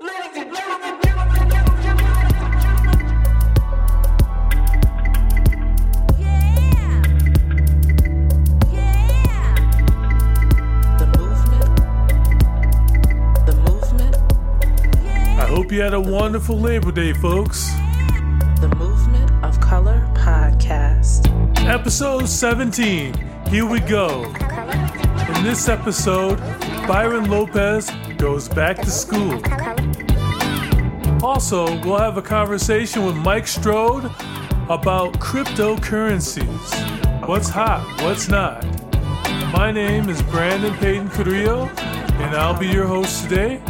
I hope you had a wonderful Labor Day, folks. The Movement of Color podcast. Episode 17. Here we go. In this episode, Byron Lopez goes back to school. Also, we'll have a conversation with Mike Strode about cryptocurrencies. What's hot, what's not. My name is Brandon Payton Carrillo, and I'll be your host today.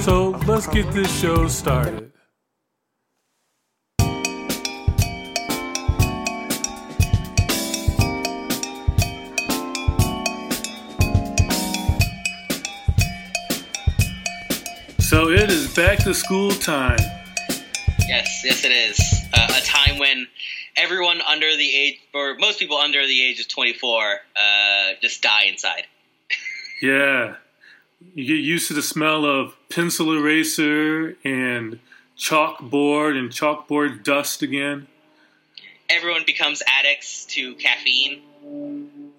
So let's get this show started. So it is back to school time. Yes, yes, it is. Uh, a time when everyone under the age, or most people under the age of 24, uh, just die inside. Yeah. You get used to the smell of pencil eraser and chalkboard and chalkboard dust again. Everyone becomes addicts to caffeine.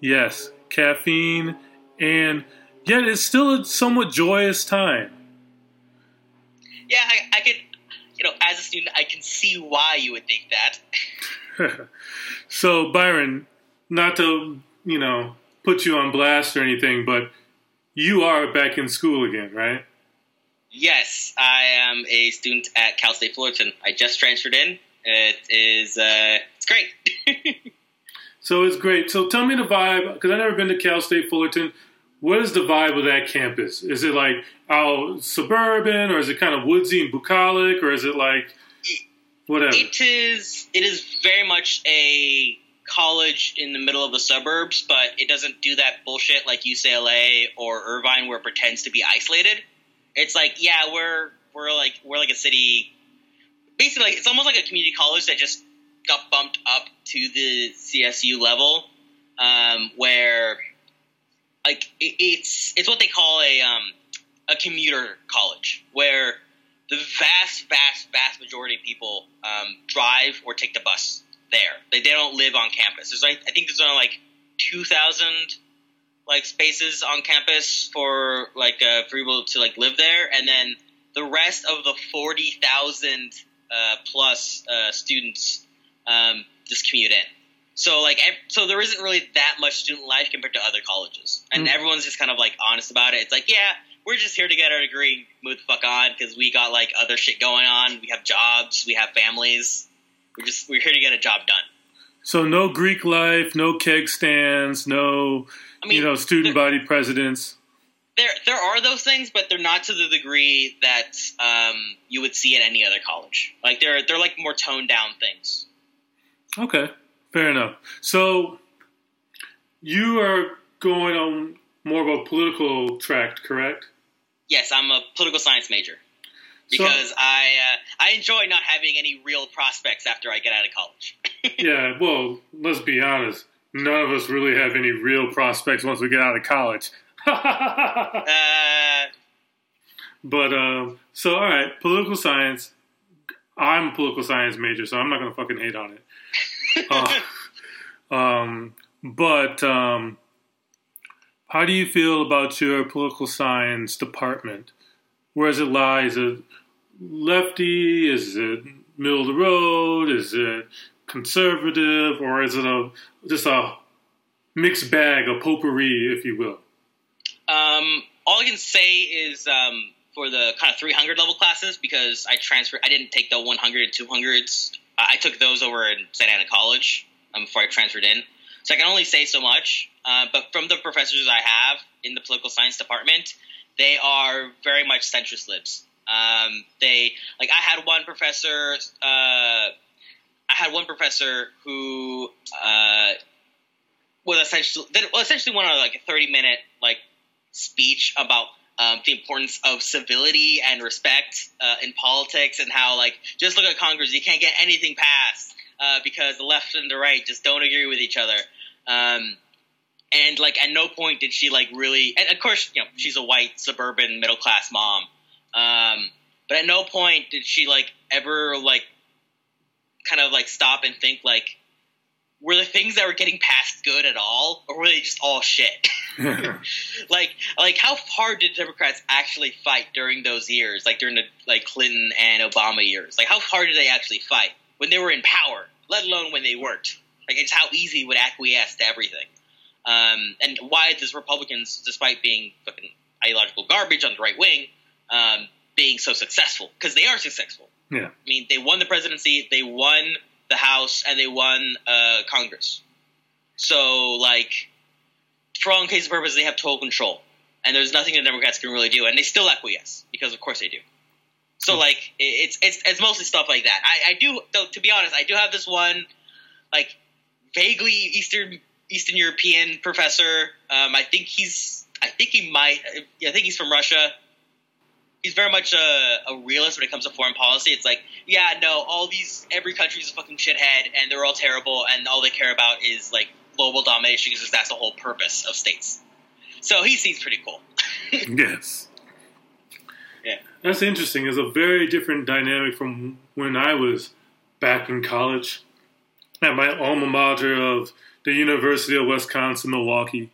Yes, caffeine, and yet it's still a somewhat joyous time. Yeah, I, I could, you know, as a student, I can see why you would think that. so, Byron, not to, you know, put you on blast or anything, but you are back in school again, right? yes, I am a student at Cal State Fullerton. I just transferred in. It is, uh, it's great. So it's great. So tell me the vibe, because I've never been to Cal State Fullerton. What is the vibe of that campus? Is it like out suburban, or is it kind of woodsy and bucolic, or is it like whatever? It is. It is very much a college in the middle of the suburbs, but it doesn't do that bullshit like UCLA or Irvine, where it pretends to be isolated. It's like, yeah, we're we're like we're like a city. Basically, it's almost like a community college that just got bumped up to the CSU level, um, where like it, it's it's what they call a um, a commuter college, where the vast, vast, vast majority of people um, drive or take the bus there. They, they don't live on campus. There's like I think there's only like two thousand like spaces on campus for like uh, for people to like live there, and then the rest of the forty thousand uh, plus uh, students um, just commute in. So like so there isn't really that much student life compared to other colleges, and Mm. everyone's just kind of like honest about it. It's like yeah. We're just here to get our degree and move the fuck on because we got like other shit going on. We have jobs, we have families. We're just we're here to get a job done. So no Greek life, no keg stands, no I mean, you know student there- body presidents. there there are those things, but they're not to the degree that um, you would see at any other college. Like they're they're like more toned down things. Okay, fair enough. So you are going on more of a political track, correct? Yes, I'm a political science major So- because I uh, I enjoy not having any real prospects after I get out of college. Yeah, well, let's be honest. None of us really have any real prospects once we get out of college. Uh, but um, so all right, political science. I'm a political science major, so I'm not gonna fucking hate on it. Uh, um, but um, how do you feel about your political science department? Where does it lie? Is it lefty? Is it middle of the road? Is it conservative, or is it a just a mixed bag, a potpourri, if you will? um, all I can say is um, for the kind of 300 level classes because I transferred. I didn't take the 100 and 200s. I took those over in Santa Ana College um, before I transferred in. So I can only say so much. Uh, but from the professors I have in the political science department, they are very much centrist libs. Um, they like I had one professor. Uh, I had one professor who uh, was essentially well, essentially went on like a 30 minute like speech about um, the importance of civility and respect uh, in politics and how like just look at Congress, you can't get anything passed uh, because the left and the right just don't agree with each other. Um, and like at no point did she like really, and of course you know she's a white suburban middle class mom. Um, but at no point did she like ever like kind of like stop and think like were the things that were getting passed good at all, or were they just all shit? like, like how hard did Democrats actually fight during those years, like during the like Clinton and Obama years? Like, how hard did they actually fight when they were in power, let alone when they weren't? Like, it's how easy would acquiesce to everything. Um, and why does Republicans, despite being fucking ideological garbage on the right wing, um, being so successful? Because they are successful. Yeah. I mean, they won the presidency, they won the House, and they won uh, Congress. So, like, for all case and purposes, they have total control, and there's nothing the Democrats can really do, and they still acquiesce because, of course, they do. So, like, it's it's it's mostly stuff like that. I, I do, though, to be honest, I do have this one, like, vaguely Eastern Eastern European professor. Um, I think he's, I think he might, I think he's from Russia he's very much a, a, realist when it comes to foreign policy. It's like, yeah, no, all these every country's a fucking shithead, and they're all terrible, and all they care about is like global domination because that's the whole purpose of states. So he seems pretty cool. yes. Yeah. That's interesting. It's a very different dynamic from when I was back in college at my alma mater of the University of Wisconsin Milwaukee.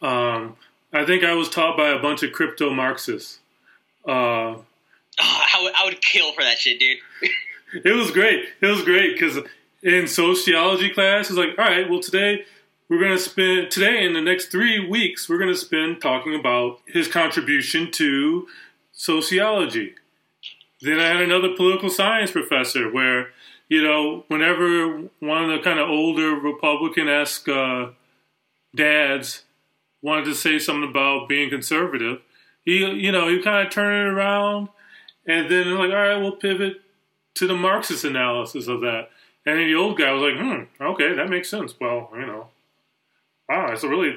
Um, I think I was taught by a bunch of crypto Marxists. Uh, oh, I, would, I would kill for that shit, dude. it was great. It was great because in sociology class, it's like, all right, well, today we're going to spend, today in the next three weeks, we're going to spend talking about his contribution to sociology. Then I had another political science professor where, you know, whenever one of the kind of older Republican esque uh, dads wanted to say something about being conservative, he, you know, he kind of turned it around, and then like, all right, we'll pivot to the Marxist analysis of that. And the old guy was like, hmm, okay, that makes sense. Well, you know, wow, it's a really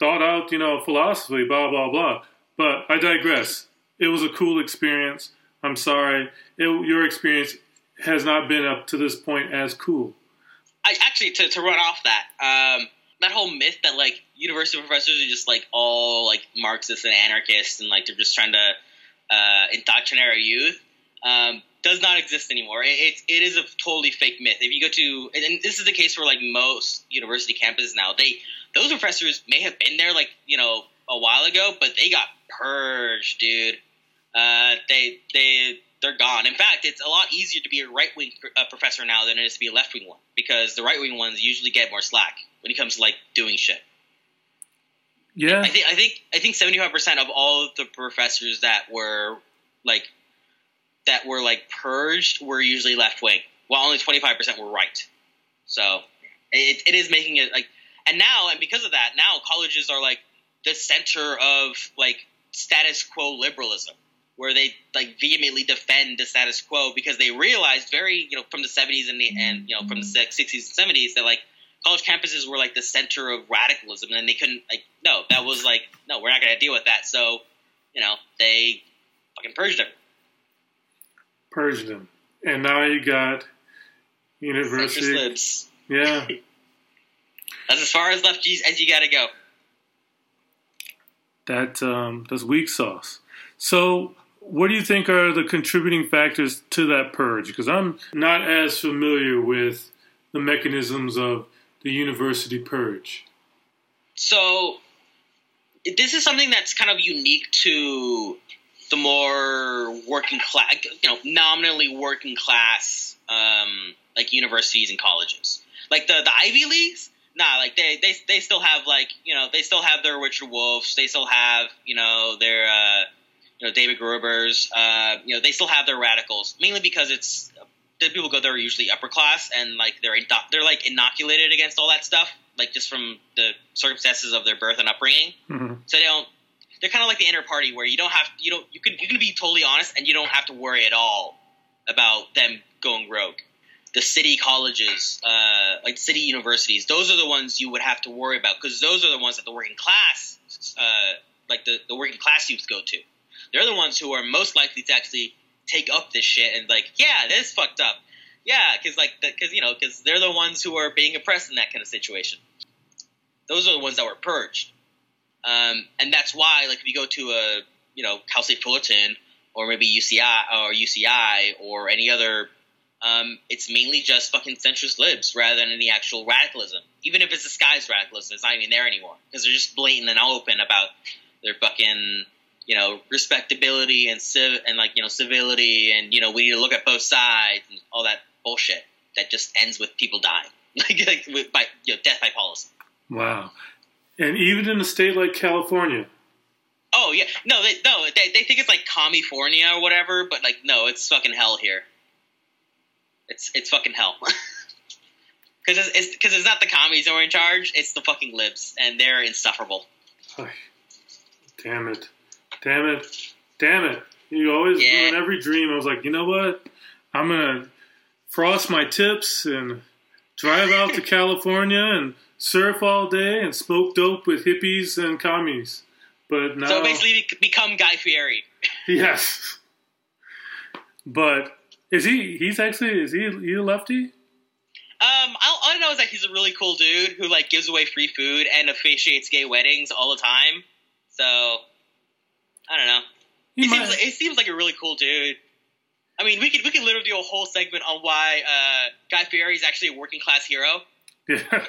thought out, you know, philosophy, blah blah blah. But I digress. It was a cool experience. I'm sorry, it, your experience has not been up to this point as cool. I actually to, to run off that. Um, that whole myth that like university professors are just like all like Marxists and anarchists and like they're just trying to uh, indoctrinate our youth um, does not exist anymore. It, it's it is a totally fake myth. If you go to and this is the case for like most university campuses now, they those professors may have been there like you know a while ago, but they got purged, dude. Uh, they they they're gone. In fact, it's a lot easier to be a right wing uh, professor now than it is to be a left wing one because the right wing ones usually get more slack when it comes to like doing shit. Yeah, I think I think I think seventy five percent of all of the professors that were like that were like purged were usually left wing, while only twenty five percent were right. So it, it is making it like, and now and because of that, now colleges are like the center of like status quo liberalism where they like vehemently defend the status quo because they realized very you know from the 70s and the and you know from the 60s and 70s that like college campuses were like the center of radicalism and they couldn't like no that was like no we're not going to deal with that. So you know they fucking purged them. Purged them. And now you got university. Yeah. That's as far as left as you got to go. That um, that's weak sauce. So what do you think are the contributing factors to that purge? Because I'm not as familiar with the mechanisms of the university purge. So, this is something that's kind of unique to the more working class, you know, nominally working class, um, like universities and colleges. Like the the Ivy Leagues, nah, like they they they still have like you know they still have their Richard Wolffs, they still have you know their uh, you know David Grubers, uh, you know they still have their radicals mainly because it's the people go there are usually upper class and like they're indo- they're like inoculated against all that stuff like just from the circumstances of their birth and upbringing. Mm-hmm. So they don't. They're kind of like the inner party where you don't have you don't you can you can be totally honest and you don't have to worry at all about them going rogue. The city colleges, uh, like city universities, those are the ones you would have to worry about because those are the ones that the working class, uh, like the, the working class youth go to. They're the ones who are most likely to actually take up this shit and like, yeah, this fucked up. Yeah, because like, because you know, because they're the ones who are being oppressed in that kind of situation. Those are the ones that were purged, um, and that's why, like, if you go to a you know Cal State Fullerton or maybe UCI or UCI or any other. Um, it's mainly just fucking centrist libs rather than any actual radicalism. Even if it's disguised radicalism, it's not even there anymore because they're just blatant and open about their fucking you know respectability and civ and like you know civility and you know we need to look at both sides and all that bullshit that just ends with people dying like, like with, by you know death by policy. Wow. And even in a state like California, Oh yeah, no, they, no, they, they think it's like California or whatever, but like no, it's fucking hell here. It's it's fucking hell. Because it's because it's, it's, not the commies who are in charge; it's the fucking libs, and they're insufferable. Damn it, damn it, damn it! You always Yeah. in every dream. I was like, you know what? I'm gonna frost my tips and drive out to California and surf all day and smoke dope with hippies and commies. But now, So basically, become Guy Fieri. yes. But is he? He's actually is he? He a lefty? Um, all, all I know is that he's a really cool dude who like gives away free food and officiates gay weddings all the time. So I don't know. He seems, he seems like a really cool dude. I mean, we could we could literally do a whole segment on why uh, Guy Fieri is actually a working class hero. yeah.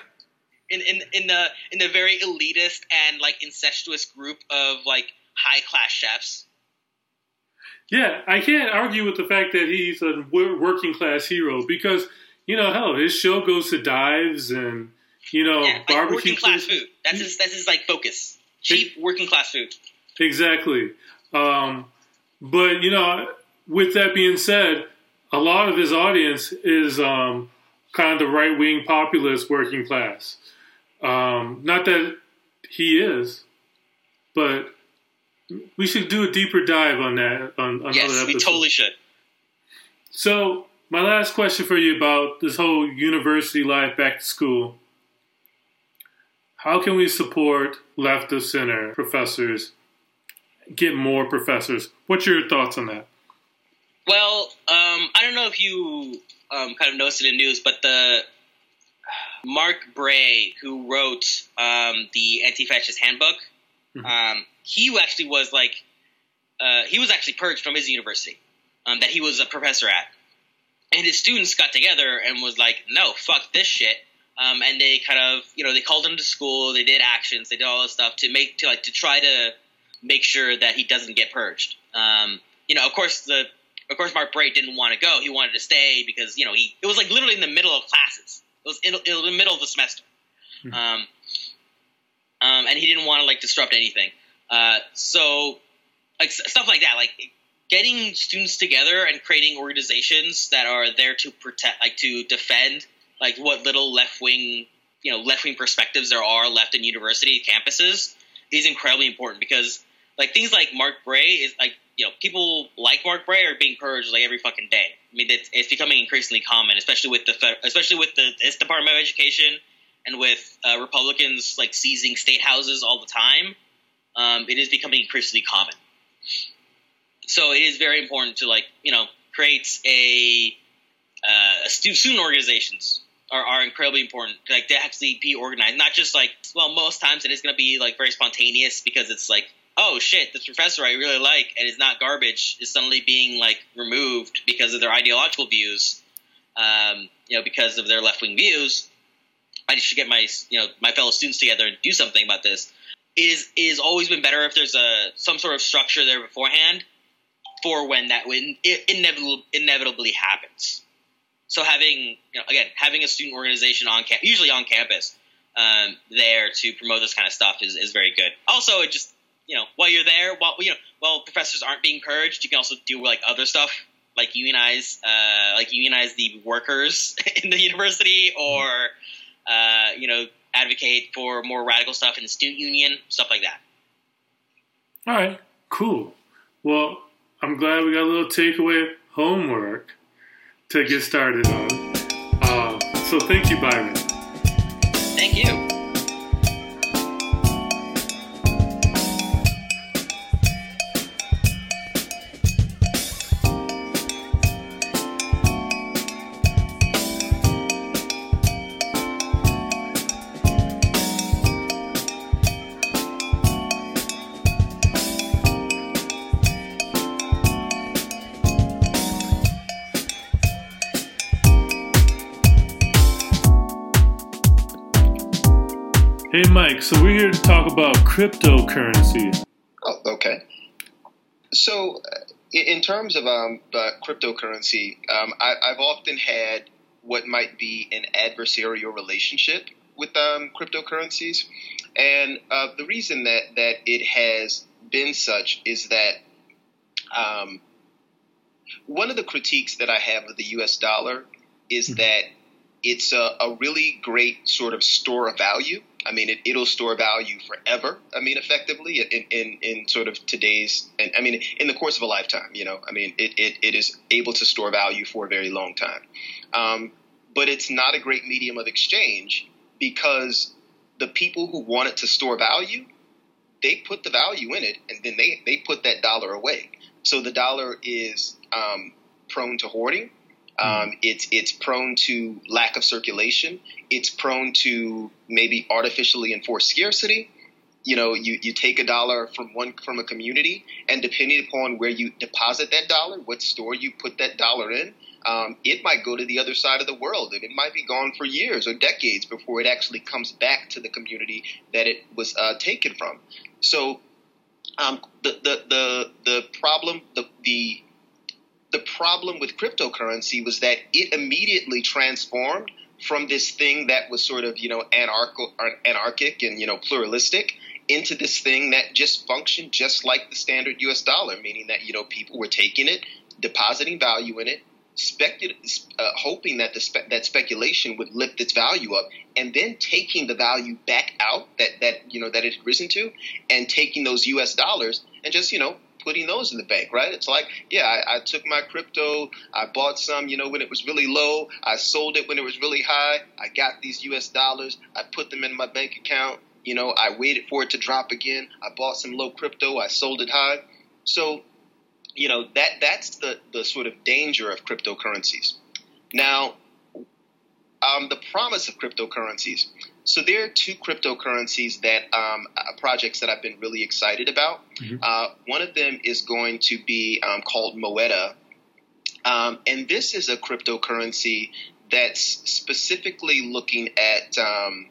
in, in in the in the very elitist and like incestuous group of like high class chefs. Yeah, I can't argue with the fact that he's a working class hero because you know, hell, his show goes to dives and you know yeah, like barbecue working class food. That's his that's his like focus. Cheap working class food. Exactly. Um, but you know, with that being said, a lot of his audience is um, kind of the right wing populist working class. Um, not that he is, but we should do a deeper dive on that on another Yes, we totally should. So, my last question for you about this whole university life back to school. How can we support left of center professors, get more professors? What's your thoughts on that? Well, um, I don't know if you um, kind of noticed it in the news, but the Mark Bray, who wrote um, the Anti-Fascist Handbook, Mhm. um, he actually was like, uh, he was actually purged from his university um, that he was a professor at, and his students got together and was like, "No, fuck this shit." Um, and they kind of, you know, they called him to school. They did actions. They did all this stuff to make to like to try to make sure that he doesn't get purged. Um, you know, of course the of course Mark Bray didn't want to go. He wanted to stay because you know he it was like literally in the middle of classes. It was in, in the middle of the semester, Mhm. um, um, and he didn't want to like disrupt anything. Uh, so like stuff like that, like getting students together and creating organizations that are there to protect, like to defend, like what little left wing, you know, left wing perspectives there are left in university campuses is incredibly important because like things like Mark Bray is like you know people like Mark Bray are being purged like every fucking day. I mean it's, it's becoming increasingly common, especially with the especially with the this Department of Education and with uh, Republicans like seizing state houses all the time. Um, it is becoming increasingly common. So it is very important to like you know create a, uh, student organizations are, are incredibly important. Like to actually be organized, not just like well, most times it is going to be like very spontaneous because it's like oh shit, this professor I really like and is not garbage is suddenly being like removed because of their ideological views, um, you know, because of their left wing views. I should get my you know my fellow students together and do something about this. It is it has always been better if there's a some sort of structure there beforehand for when that when it inevitably inevitably happens. So having you know again having a student organization on camp usually on campus um, there to promote this kind of stuff is, is very good. Also, it just you know while you're there while you know while professors aren't being purged, you can also do like other stuff like unionize uh, like unionize the workers in the university or uh, you know advocate for more radical stuff in the student union stuff like that. All right, cool. Well, I'm glad we got a little takeaway homework to get started on. Uh, so thank you, Byron. Thank you. Hey, Mike, so we're here to talk about cryptocurrency. Oh, okay. So, in terms of um, cryptocurrency, um, I, have often had what might be an adversarial relationship with um, cryptocurrencies. And uh, the reason that, that it has been such is that um, one of the critiques that I have of the US dollar is mm-hmm. that it's a, a, really great sort of store of value. I mean, it, it'll store value forever. I mean, effectively, in, in, in sort of today's, and I mean, in the course of a lifetime, you know, I mean, it, it, it is able to store value for a very long time. Um, but it's not a great medium of exchange because the people who want it to store value, they put the value in it and then they, they put that dollar away. So the dollar is um, prone to hoarding. Um, it's it's prone to lack of circulation. It's prone to maybe artificially enforced scarcity. You know, you, you take a dollar from one from a community, and depending upon where you deposit that dollar, what store you put that dollar in, um, it might go to the other side of the world, and it might be gone for years or decades before it actually comes back to the community that it was uh, taken from. So, um, the, the the the problem the the the problem with cryptocurrency was that it immediately transformed from this thing that was sort of you know anarchic, anarchic and you know pluralistic into this thing that just functioned just like the standard U.S. dollar, meaning that you know people were taking it, depositing value in it, uh, hoping that spe- that speculation would lift its value up, and then taking the value back out that that you know that it had risen to, and taking those U.S. dollars and just you know putting those in the bank, right? It's like, yeah, I, I, took my crypto, I bought some, you know, when it was really low, I sold it when it was really high, I got these US dollars, I put them in my bank account, you know, I waited for it to drop again, I bought some low crypto, I sold it high. So, you know, that that's the, the sort of danger of cryptocurrencies. Now, um, the promise of cryptocurrencies. So there are two cryptocurrencies that um, uh, projects that I've been really excited about. Mm-hmm. Uh, one of them is going to be um, called Moeda, um, and this is a cryptocurrency that's specifically looking at. Um,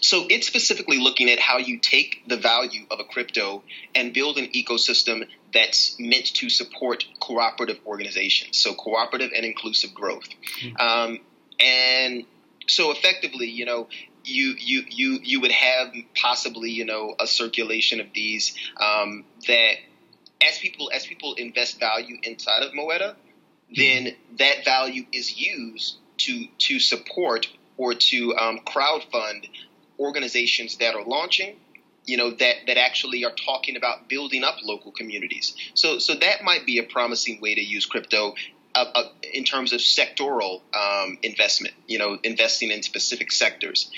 so it's specifically looking at how you take the value of a crypto and build an ecosystem that's meant to support cooperative organizations, so cooperative and inclusive growth. Mm-hmm. And so effectively, you know, you you you you would have possibly you know a circulation of these um, that as people as people invest value inside of Moeda, then that value is used to to support or to um, crowd fund organizations that are launching you know that that actually are talking about building up local communities. So so that might be a promising way to use crypto uh, uh, in terms of sectoral um, investment, you know, investing in specific sectors.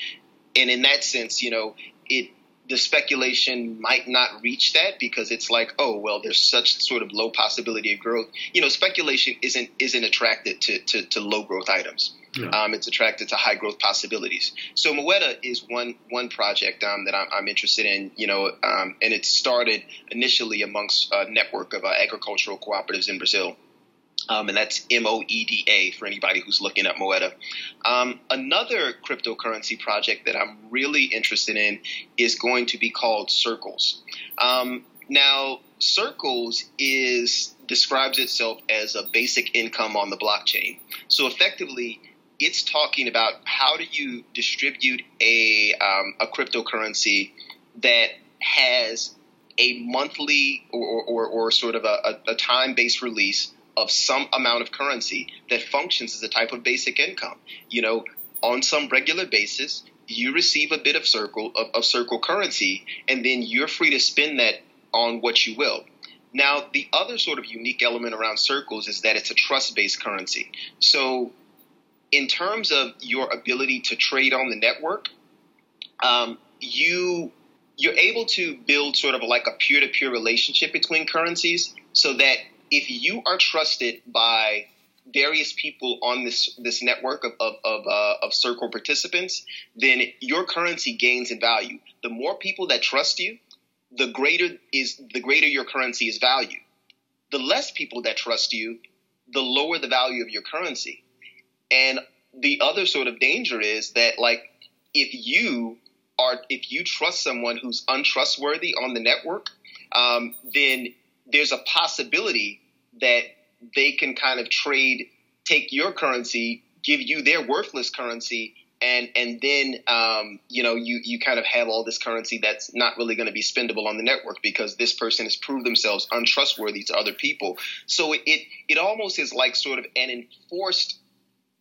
And in that sense, you know, it the speculation might not reach that because it's like, oh well, there's such sort of low possibility of growth. You know, speculation isn't isn't attracted to to, to low growth items. Yeah. Um, it's attracted to high growth possibilities. So Moeda is one one project um, that I'm, I'm, interested in. You know, um, and it started initially amongst a network of uh, agricultural cooperatives in Brazil. Um, and that's M O E D A for anybody who's looking at Moeda. Um, another cryptocurrency project that I'm really interested in is going to be called Circles. Um, now, Circles is describes itself as a basic income on the blockchain. So effectively, it's talking about how do you distribute a um, a cryptocurrency that has a monthly or, or, or sort of a, a time based release of some amount of currency that functions as a type of basic income. You know, on some regular basis, you receive a bit of circle of, of circle currency, and then you're free to spend that on what you will. Now, the other sort of unique element around circles is that it's a trust based currency. So, in terms of your ability to trade on the network, um, you you're able to build sort of like a peer to peer relationship between currencies, so that if you are trusted by various people on this this network of of of, uh, of, circle participants, then your currency gains in value. The more people that trust you, the greater is the greater your currency is valued. The less people that trust you, the lower the value of your currency. And the other sort of danger is that like if you are if you trust someone who's untrustworthy on the network, um, then there's a possibility that they can kind of trade, take your currency, give you their worthless currency, and and then um, you know you you kind of have all this currency that's not really going to be spendable on the network because this person has proved themselves untrustworthy to other people. So it it almost is like sort of an enforced.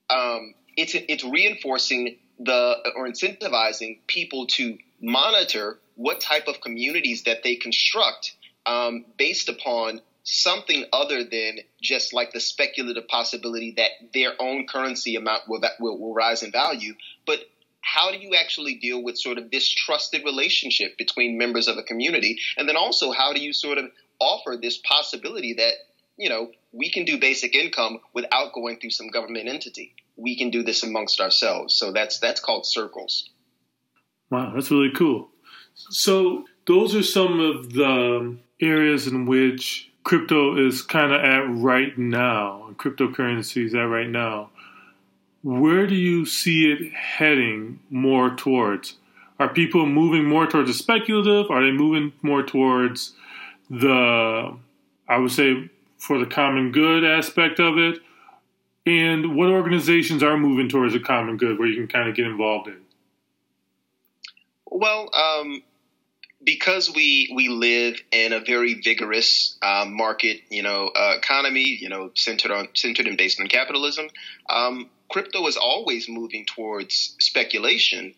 Um, it's it's reinforcing the or incentivizing people to monitor what type of communities that they construct um, based upon something other than just like the speculative possibility that their own currency amount will, will, will rise in value, but how do you actually deal with sort of this trusted relationship between members of a community? And then also, how do you sort of offer this possibility that, you know, we can do basic income without going through some government entity? We can do this amongst ourselves. So that's that's called circles. Wow, that's really cool. So those are some of the areas in which crypto is kind of at right now, cryptocurrency is at right now, where do you see it heading more towards? Are people moving more towards the speculative? Are they moving more towards the, I would say, for the common good aspect of it? And what organizations are moving towards the common good where you can kind of get involved in? Well, um, because we we live in a very vigorous uh, market, you know, uh, economy, you know, centered on centered and based on capitalism, um, crypto is always moving towards speculation.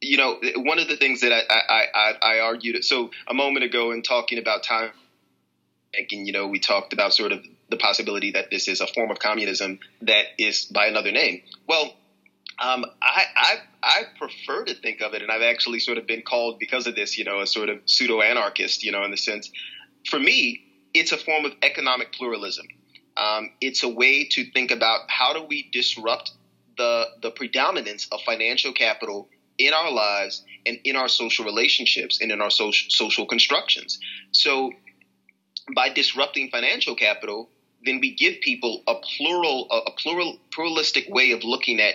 You know, one of the things that I I, I, I argued so a moment ago in talking about time banking, you know, we talked about sort of the possibility that this is a form of communism that is by another name. Well, um, I, I I prefer to think of it, and I've actually sort of been called because of this, you know, a sort of pseudo anarchist, you know, in the sense. For me, it's a form of economic pluralism. Um, it's a way to think about how do we disrupt the the predominance of financial capital in our lives and in our social relationships and in our social social constructions. So, by disrupting financial capital, then we give people a plural a plural pluralistic way of looking at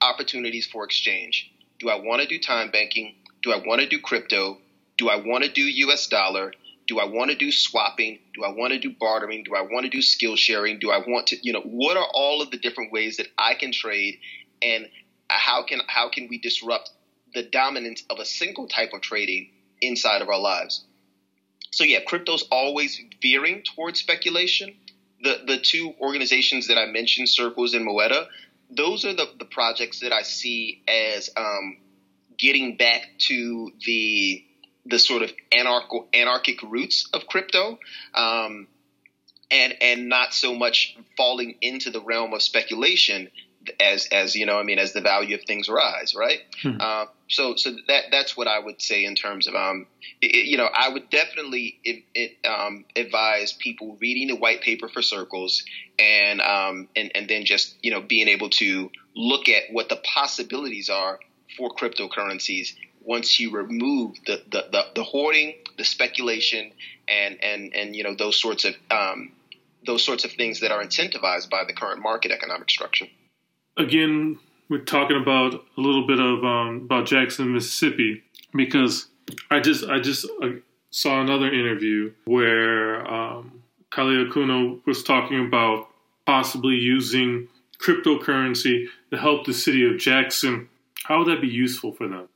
opportunities for exchange. Do I want to do time banking? Do I want to do crypto? Do I want to do US dollar? Do I want to do swapping? Do I want to do bartering? Do I want to do skill sharing? Do I want to, you know, what are all of the different ways that I can trade and how can how can we disrupt the dominance of a single type of trading inside of our lives? So yeah, crypto's always veering towards speculation. The the two organizations that I mentioned, Circles and Moeda, those are the, the projects that I see as um, getting back to the the sort of anarcho, anarchic roots of crypto, um, and and not so much falling into the realm of speculation as as you know, I mean, as the value of things rise, right? Hmm. Uh, so so that that's what I would say in terms of um, it, you know, I would definitely it, it, um, advise people reading the white paper for circles and um, and and then just you know being able to look at what the possibilities are for cryptocurrencies once you remove the the, the, the hoarding, the speculation, and and and you know those sorts of um, those sorts of things that are incentivized by the current market economic structure again, we're talking about a little bit of um, about Jackson, Mississippi, because I just I just uh, saw another interview where um, Kali Akuno was talking about possibly using cryptocurrency to help the city of Jackson. How would that be useful for them?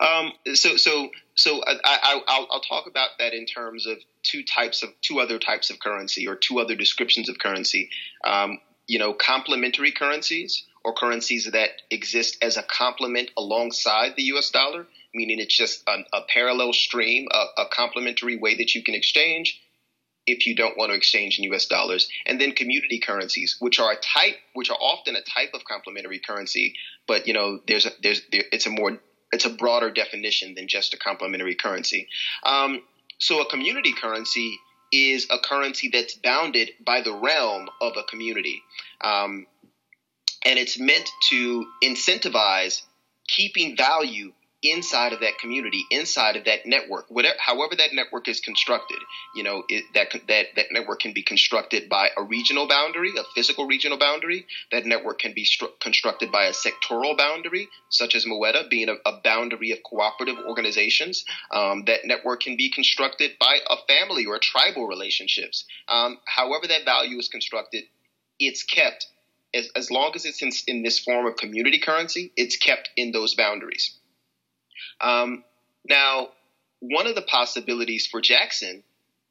Um, so so so I, will talk about that in terms of two types of two other types of currency or two other descriptions of currency. Um, you know, complementary currencies or currencies that exist as a complement alongside the US dollar, meaning it's just a, a parallel stream, a, a complementary way that you can exchange if you don't want to exchange in US dollars. And then community currencies, which are a type, which are often a type of complementary currency, but you know, there's a, there's, there, it's a more, it's a broader definition than just a complementary currency. Um, so a community currency is a currency that's bounded by the realm of a community. Um, and it's meant to incentivize keeping value inside of that community, inside of that network, whatever, however that network is constructed. You know, it, that that that network can be constructed by a regional boundary, a physical regional boundary. That network can be stru- constructed by a sectoral boundary, such as Moeda being a, a boundary of cooperative organizations. Um, that network can be constructed by a family or a tribal relationships. Um, however that value is constructed, it's kept as, as long as it's in, in this form of community currency, it's kept in those boundaries. Um, now, one of the possibilities for Jackson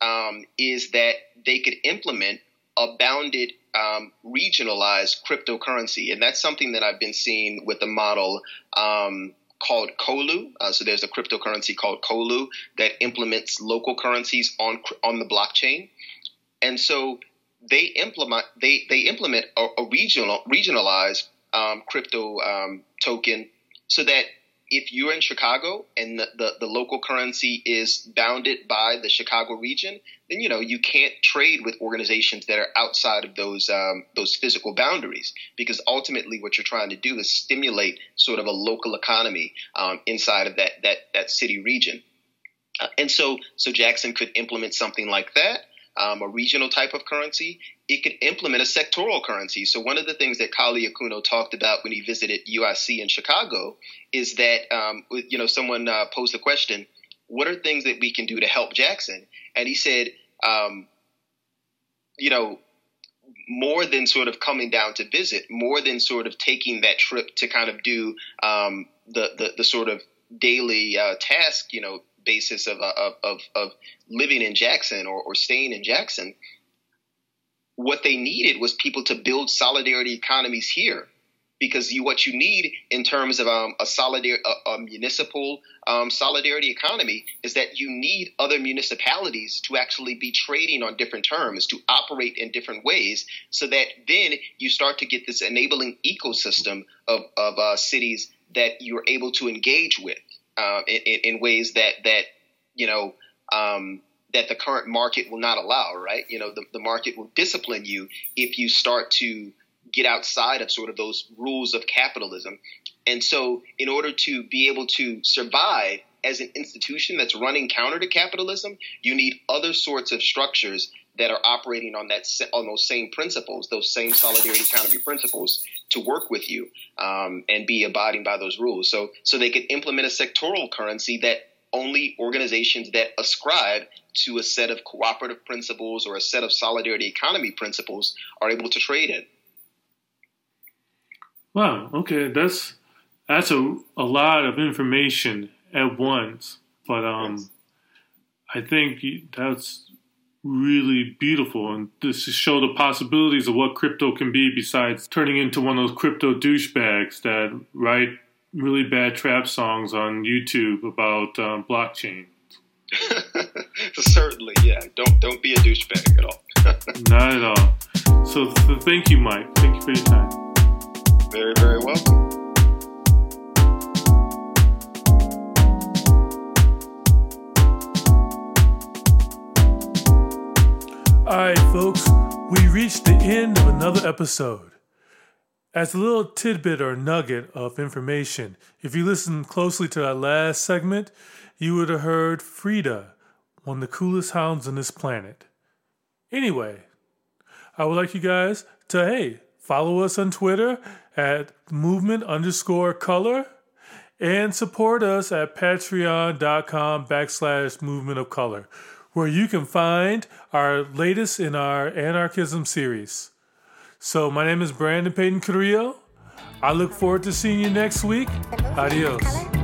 um, is that they could implement a bounded um, regionalized cryptocurrency. And that's something that I've been seeing with a model um, called Colu. Uh, so there's a cryptocurrency called Colu that implements local currencies on, on the blockchain. And so they implement they, they implement a, a regional regionalized um, crypto um, token so that if you're in Chicago and the, the, the, local currency is bounded by the Chicago region, then you know you can't trade with organizations that are outside of those um, those physical boundaries because ultimately what you're trying to do is stimulate sort of a local economy um, inside of that that that city region. Uh, and so so Jackson could implement something like that um, a regional type of currency, it could implement a sectoral currency. So one of the things that Kali Akuno talked about when he visited UIC in Chicago is that um, you know someone uh, posed the question, "What are things that we can do to help Jackson?" And he said, um, "You know." More than sort of coming down to visit, more than sort of taking that trip to kind of do um, the, the the sort of daily uh, task, you know, basis of, of, of, of living in Jackson or, or staying in Jackson, what they needed was people to build solidarity economies here. Because you, what you need in terms of um, a solidar- a, a municipal um, solidarity economy is that you need other municipalities to actually be trading on different terms, to operate in different ways, so that then you start to get this enabling ecosystem of, of uh, cities that you're able to engage with uh, in, in, ways that that you know um, that the current market will not allow. Right? You know, the, the market will discipline you if you start to get outside of sort of those rules of capitalism. And so, in order to be able to survive as an institution that's running counter to capitalism, you need other sorts of structures that are operating on that on those same principles, those same solidarity economy principles, to work with you um, and be abiding by those rules. So, so they could implement a sectoral currency that only organizations that ascribe to a set of cooperative principles or a set of solidarity economy principles are able to trade in. Wow. Okay, that's that's a a lot of information at once, but um, yes. I think that's really beautiful and this show the possibilities of what crypto can be besides turning into one of those crypto douchebags that write really bad trap songs on YouTube about um, blockchain. Certainly, yeah. Don't don't be a douchebag at all. Not at all. So, so thank you, Mike. Thank you for your time. Very, very welcome. All right, folks, we reached the end of another episode. As a little tidbit or nugget of information, if you listened closely to that last segment, you would have heard Frida, one of the coolest hounds on this planet. Anyway, I would like you guys to, hey, follow us on Twitter at movement underscore color and support us at patreon.com backslash movement of color where you can find our latest in our anarchism series. So, my name is Brandon Payton Carrillo. I look forward to seeing you next week. Adios.